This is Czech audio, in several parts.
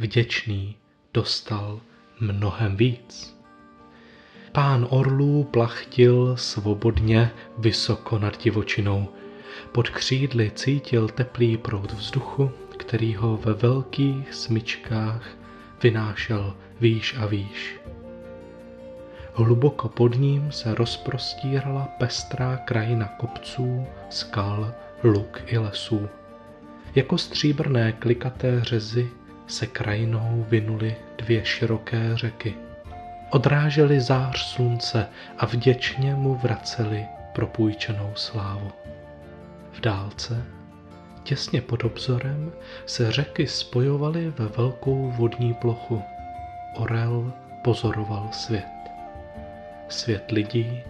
vděčný, dostal mnohem víc. Pán orlů plachtil svobodně vysoko nad divočinou. Pod křídly cítil teplý proud vzduchu, který ho ve velkých smyčkách vynášel výš a výš. Hluboko pod ním se rozprostírala pestrá krajina kopců, skal, luk i lesů. Jako stříbrné klikaté řezy se krajinou vynuly dvě široké řeky. Odrážely zář slunce a vděčně mu vraceli propůjčenou slávu. V dálce, těsně pod obzorem, se řeky spojovaly ve velkou vodní plochu. Orel pozoroval svět svět lidí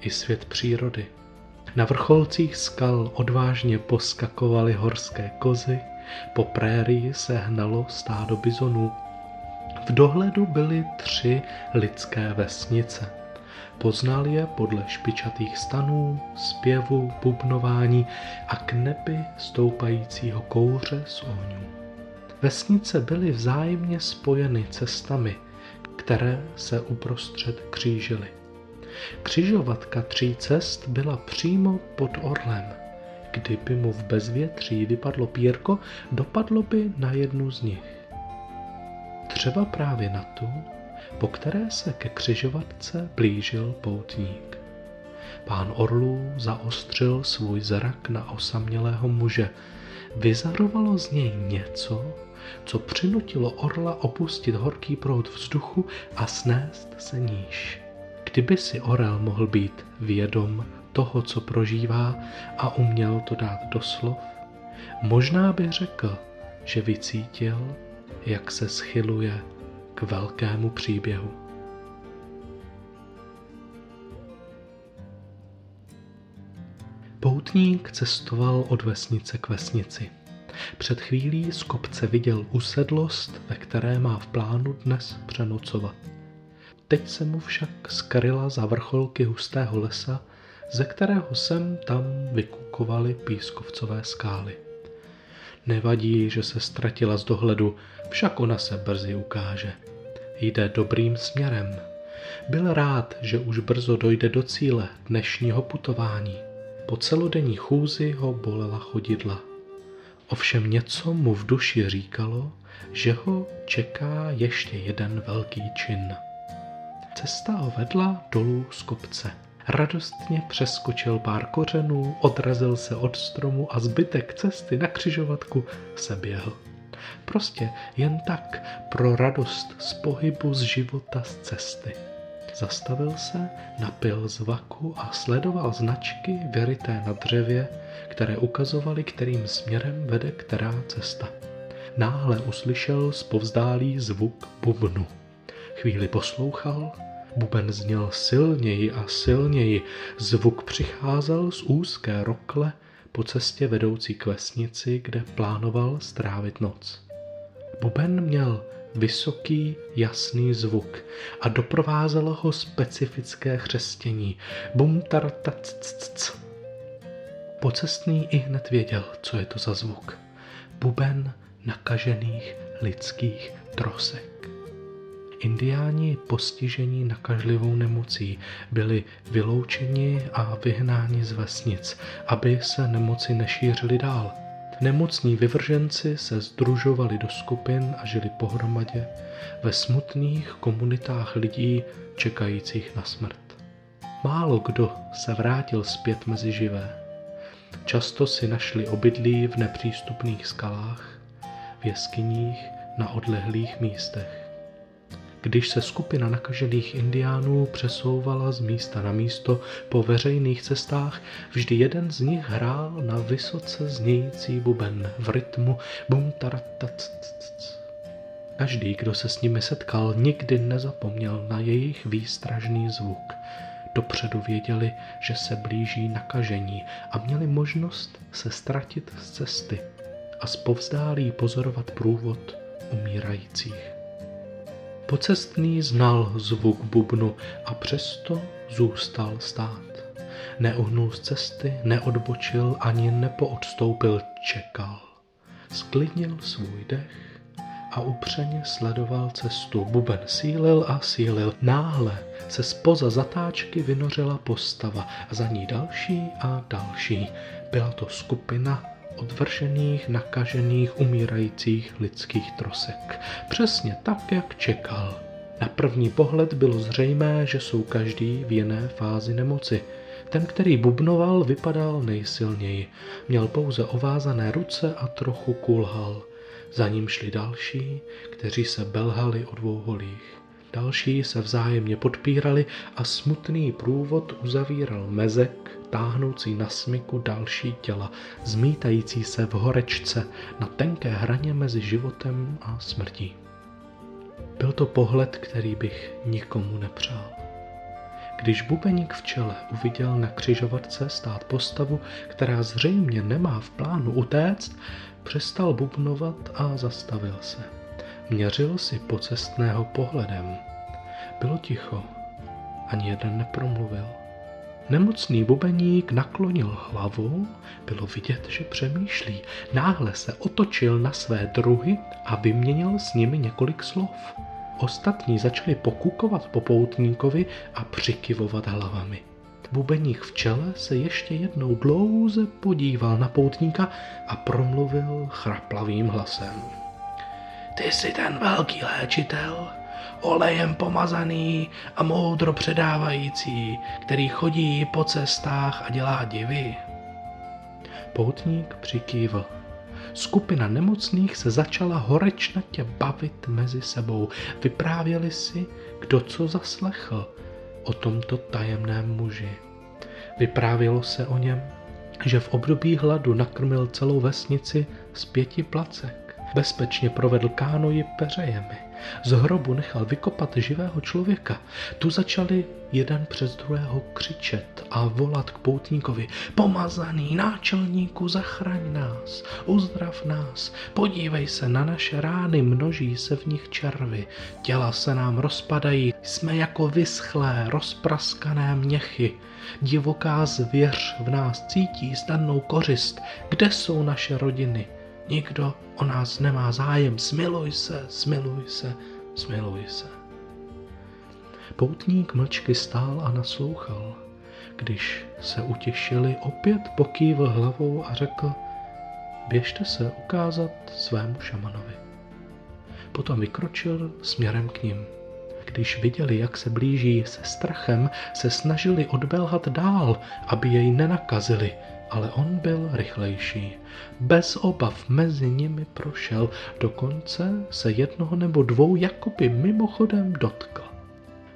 i svět přírody. Na vrcholcích skal odvážně poskakovaly horské kozy, po prérii se hnalo stádo bizonů. V dohledu byly tři lidské vesnice. Poznal je podle špičatých stanů, zpěvu, bubnování a k nebi stoupajícího kouře z ohňů. Vesnice byly vzájemně spojeny cestami – které se uprostřed křížily. Křižovatka tří cest byla přímo pod orlem. Kdyby mu v bezvětří vypadlo pírko, dopadlo by na jednu z nich. Třeba právě na tu, po které se ke křižovatce blížil poutník. Pán orlů zaostřil svůj zrak na osamělého muže. Vyzarovalo z něj něco, co přinutilo orla opustit horký proud vzduchu a snést se níž. Kdyby si orel mohl být vědom toho, co prožívá a uměl to dát do slov, možná by řekl, že vycítil, jak se schyluje k velkému příběhu. Poutník cestoval od vesnice k vesnici. Před chvílí z kopce viděl usedlost, ve které má v plánu dnes přenocovat. Teď se mu však skryla za vrcholky hustého lesa, ze kterého sem tam vykukovaly pískovcové skály. Nevadí, že se ztratila z dohledu, však ona se brzy ukáže. Jde dobrým směrem. Byl rád, že už brzo dojde do cíle dnešního putování. Po celodenní chůzi ho bolela chodidla. Ovšem něco mu v duši říkalo, že ho čeká ještě jeden velký čin. Cesta ho vedla dolů z kopce. Radostně přeskočil pár kořenů, odrazil se od stromu a zbytek cesty na křižovatku se běhl. Prostě jen tak pro radost z pohybu z života z cesty. Zastavil se, napil z vaku a sledoval značky vyryté na dřevě, které ukazovaly, kterým směrem vede která cesta. Náhle uslyšel zpovzdálý zvuk bubnu. Chvíli poslouchal, buben zněl silněji a silněji, zvuk přicházel z úzké rokle po cestě vedoucí k vesnici, kde plánoval strávit noc. Buben měl vysoký, jasný zvuk a doprovázelo ho specifické chřestění. Bum tar Pocestný i hned věděl, co je to za zvuk. Buben nakažených lidských trosek. Indiáni postižení nakažlivou nemocí byli vyloučeni a vyhnáni z vesnic, aby se nemoci nešířily dál. Nemocní vyvrženci se združovali do skupin a žili pohromadě ve smutných komunitách lidí čekajících na smrt. Málo kdo se vrátil zpět mezi živé. Často si našli obydlí v nepřístupných skalách, v jeskyních, na odlehlých místech. Když se skupina nakažených indiánů přesouvala z místa na místo po veřejných cestách, vždy jeden z nich hrál na vysoce znějící buben v rytmu bum Každý, kdo se s nimi setkal, nikdy nezapomněl na jejich výstražný zvuk. Dopředu věděli, že se blíží nakažení a měli možnost se ztratit z cesty a zpovzdálí pozorovat průvod umírajících. Pocestný znal zvuk bubnu a přesto zůstal stát. Neuhnul z cesty, neodbočil ani nepoodstoupil, čekal. Sklidnil svůj dech a upřeně sledoval cestu. Buben sílil a sílil. Náhle se spoza zatáčky vynořila postava a za ní další a další. Byla to skupina odvržených, nakažených, umírajících lidských trosek. Přesně tak, jak čekal. Na první pohled bylo zřejmé, že jsou každý v jiné fázi nemoci. Ten, který bubnoval, vypadal nejsilněji. Měl pouze ovázané ruce a trochu kulhal. Za ním šli další, kteří se belhali o dvou holích. Další se vzájemně podpírali a smutný průvod uzavíral mezek, táhnoucí na smyku další těla, zmítající se v horečce na tenké hraně mezi životem a smrtí. Byl to pohled, který bych nikomu nepřál. Když bubeník v čele uviděl na křižovatce stát postavu, která zřejmě nemá v plánu utéct, přestal bubnovat a zastavil se. Měřil si pocestného pohledem. Bylo ticho. Ani jeden nepromluvil. Nemocný bubeník naklonil hlavu, bylo vidět, že přemýšlí. Náhle se otočil na své druhy a vyměnil s nimi několik slov. Ostatní začali pokukovat po poutníkovi a přikivovat hlavami. Bubeník v čele se ještě jednou dlouze podíval na poutníka a promluvil chraplavým hlasem. Ty jsi ten velký léčitel, olejem pomazaný a moudro předávající, který chodí po cestách a dělá divy. Poutník přikývl. Skupina nemocných se začala horečnatě bavit mezi sebou. Vyprávěli si, kdo co zaslechl o tomto tajemném muži. Vyprávělo se o něm, že v období hladu nakrmil celou vesnici z pěti placek. Bezpečně provedl kánoji peřejemi z hrobu nechal vykopat živého člověka. Tu začali jeden přes druhého křičet a volat k poutníkovi. Pomazaný náčelníku, zachraň nás, uzdrav nás, podívej se na naše rány, množí se v nich červy, těla se nám rozpadají, jsme jako vyschlé, rozpraskané měchy. Divoká zvěř v nás cítí zdannou kořist. Kde jsou naše rodiny? Nikdo o nás nemá zájem. Smiluj se, smiluj se, smiluj se. Poutník mlčky stál a naslouchal. Když se utěšili, opět pokývl hlavou a řekl, běžte se ukázat svému šamanovi. Potom vykročil směrem k ním. Když viděli, jak se blíží se strachem, se snažili odbelhat dál, aby jej nenakazili, ale on byl rychlejší. Bez obav mezi nimi prošel, dokonce se jednoho nebo dvou jakoby mimochodem dotkl.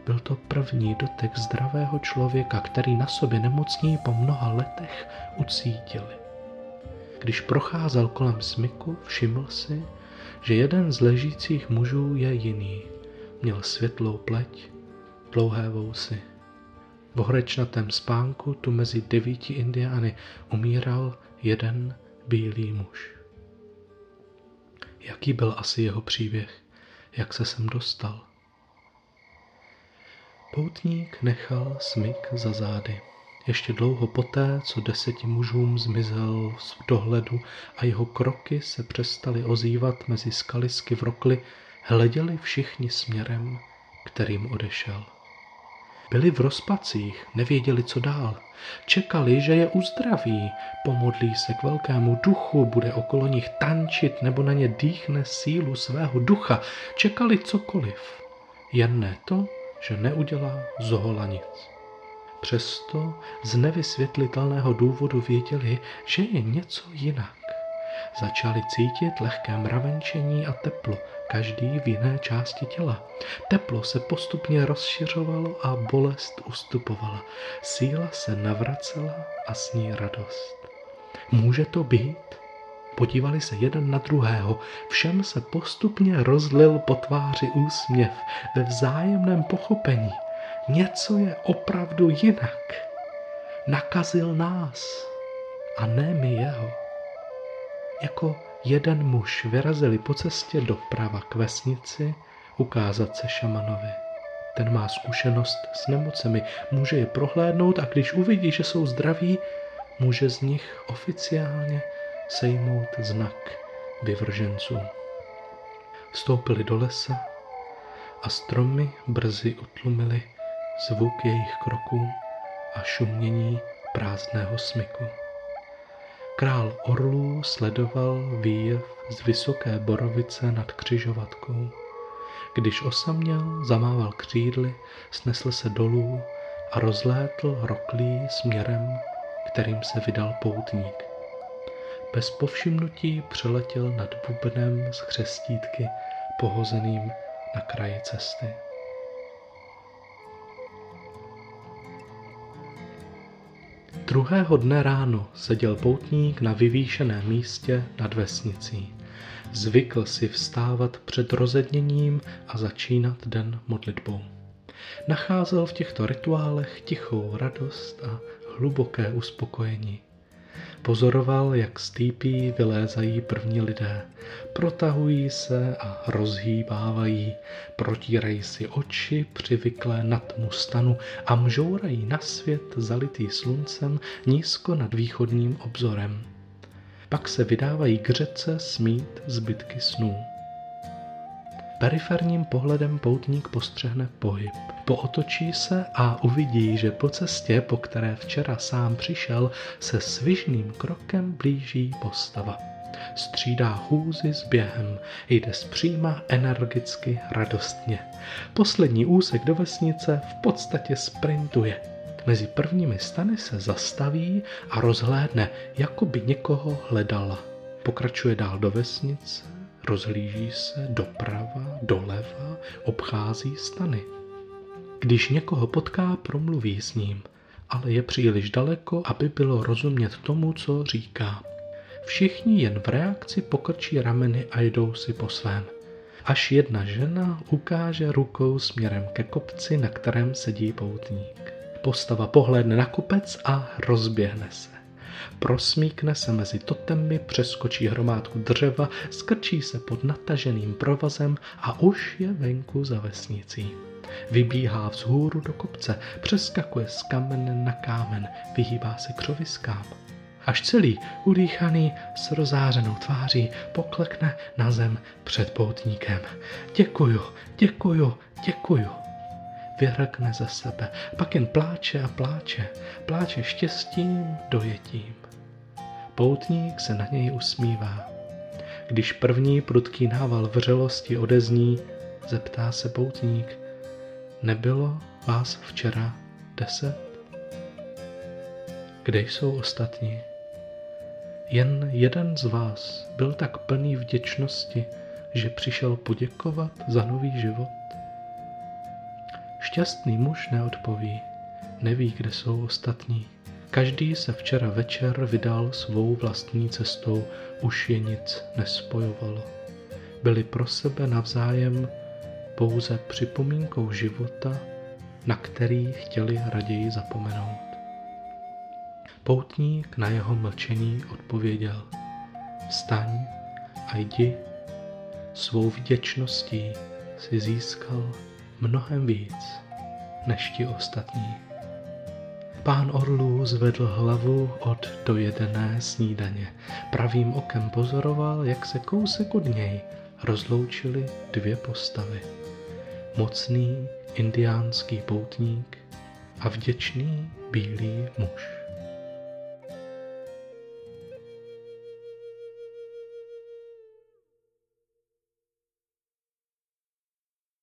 Byl to první dotek zdravého člověka, který na sobě nemocní po mnoha letech ucítili. Když procházel kolem smyku, všiml si, že jeden z ležících mužů je jiný. Měl světlou pleť, dlouhé vousy. V horečnatém spánku tu mezi devíti indiány umíral jeden bílý muž. Jaký byl asi jeho příběh? Jak se sem dostal? Poutník nechal smyk za zády. Ještě dlouho poté, co deseti mužům zmizel z dohledu a jeho kroky se přestaly ozývat mezi skalisky v rokli, hleděli všichni směrem, kterým odešel. Byli v rozpacích, nevěděli, co dál. Čekali, že je uzdraví, pomodlí se k velkému duchu, bude okolo nich tančit nebo na ně dýchne sílu svého ducha. Čekali cokoliv, jen ne to, že neudělá zohola nic. Přesto z nevysvětlitelného důvodu věděli, že je něco jinak. Začali cítit lehké mravenčení a teplo, každý v jiné části těla. Teplo se postupně rozšiřovalo a bolest ustupovala. Síla se navracela a s ní radost. Může to být? Podívali se jeden na druhého, všem se postupně rozlil po tváři úsměv ve vzájemném pochopení. Něco je opravdu jinak. Nakazil nás a ne my jeho. Jako jeden muž vyrazili po cestě doprava k vesnici ukázat se šamanovi. Ten má zkušenost s nemocemi, může je prohlédnout a když uvidí, že jsou zdraví, může z nich oficiálně sejmout znak vyvrženců. Stoupili do lesa a stromy brzy utlumily zvuk jejich kroků a šumění prázdného smyku. Král orlů sledoval výjev z vysoké borovice nad křižovatkou. Když osaměl, zamával křídly, snesl se dolů a rozlétl roklí směrem, kterým se vydal poutník. Bez povšimnutí přeletěl nad bubnem z chřestítky pohozeným na kraji cesty. Druhého dne ráno seděl poutník na vyvýšeném místě nad vesnicí. Zvykl si vstávat před rozedněním a začínat den modlitbou. Nacházel v těchto rituálech tichou radost a hluboké uspokojení. Pozoroval, jak z týpí vylézají první lidé. Protahují se a rozhýbávají, protírají si oči přivyklé na tmu stanu a mžourají na svět zalitý sluncem nízko nad východním obzorem. Pak se vydávají k řece smít zbytky snů. Periferním pohledem poutník postřehne pohyb. Pootočí se a uvidí, že po cestě, po které včera sám přišel, se svižným krokem blíží postava. Střídá hůzy s během, jde zpříma energicky, radostně. Poslední úsek do vesnice v podstatě sprintuje. Mezi prvními stany se zastaví a rozhlédne, jako by někoho hledala. Pokračuje dál do vesnice, rozhlíží se doprava, doleva, obchází stany. Když někoho potká, promluví s ním, ale je příliš daleko, aby bylo rozumět tomu, co říká. Všichni jen v reakci pokrčí rameny a jdou si po svém. Až jedna žena ukáže rukou směrem ke kopci, na kterém sedí poutník. Postava pohlédne na kopec a rozběhne se. Prosmíkne se mezi totemy, přeskočí hromádku dřeva, skrčí se pod nataženým provazem a už je venku za vesnicí. Vybíhá vzhůru do kopce, přeskakuje z kamene na kámen, vyhýbá se křoviskám. Až celý, udýchaný, s rozářenou tváří, poklekne na zem před poutníkem. Děkuju, děkuju, děkuju. Vyhrkne ze sebe, pak jen pláče a pláče, pláče štěstím, dojetím. Poutník se na něj usmívá. Když první prudký nával vřelosti odezní, zeptá se poutník, Nebylo vás včera deset? Kde jsou ostatní? Jen jeden z vás byl tak plný vděčnosti, že přišel poděkovat za nový život. Šťastný muž neodpoví, neví, kde jsou ostatní. Každý se včera večer vydal svou vlastní cestou, už je nic nespojovalo. Byli pro sebe navzájem pouze připomínkou života, na který chtěli raději zapomenout. Poutník na jeho mlčení odpověděl, vstaň a jdi, svou vděčností si získal mnohem víc než ti ostatní. Pán orlů zvedl hlavu od dojedené snídaně. Pravým okem pozoroval, jak se kousek od něj rozloučily dvě postavy mocný indiánský poutník a vděčný bílý muž.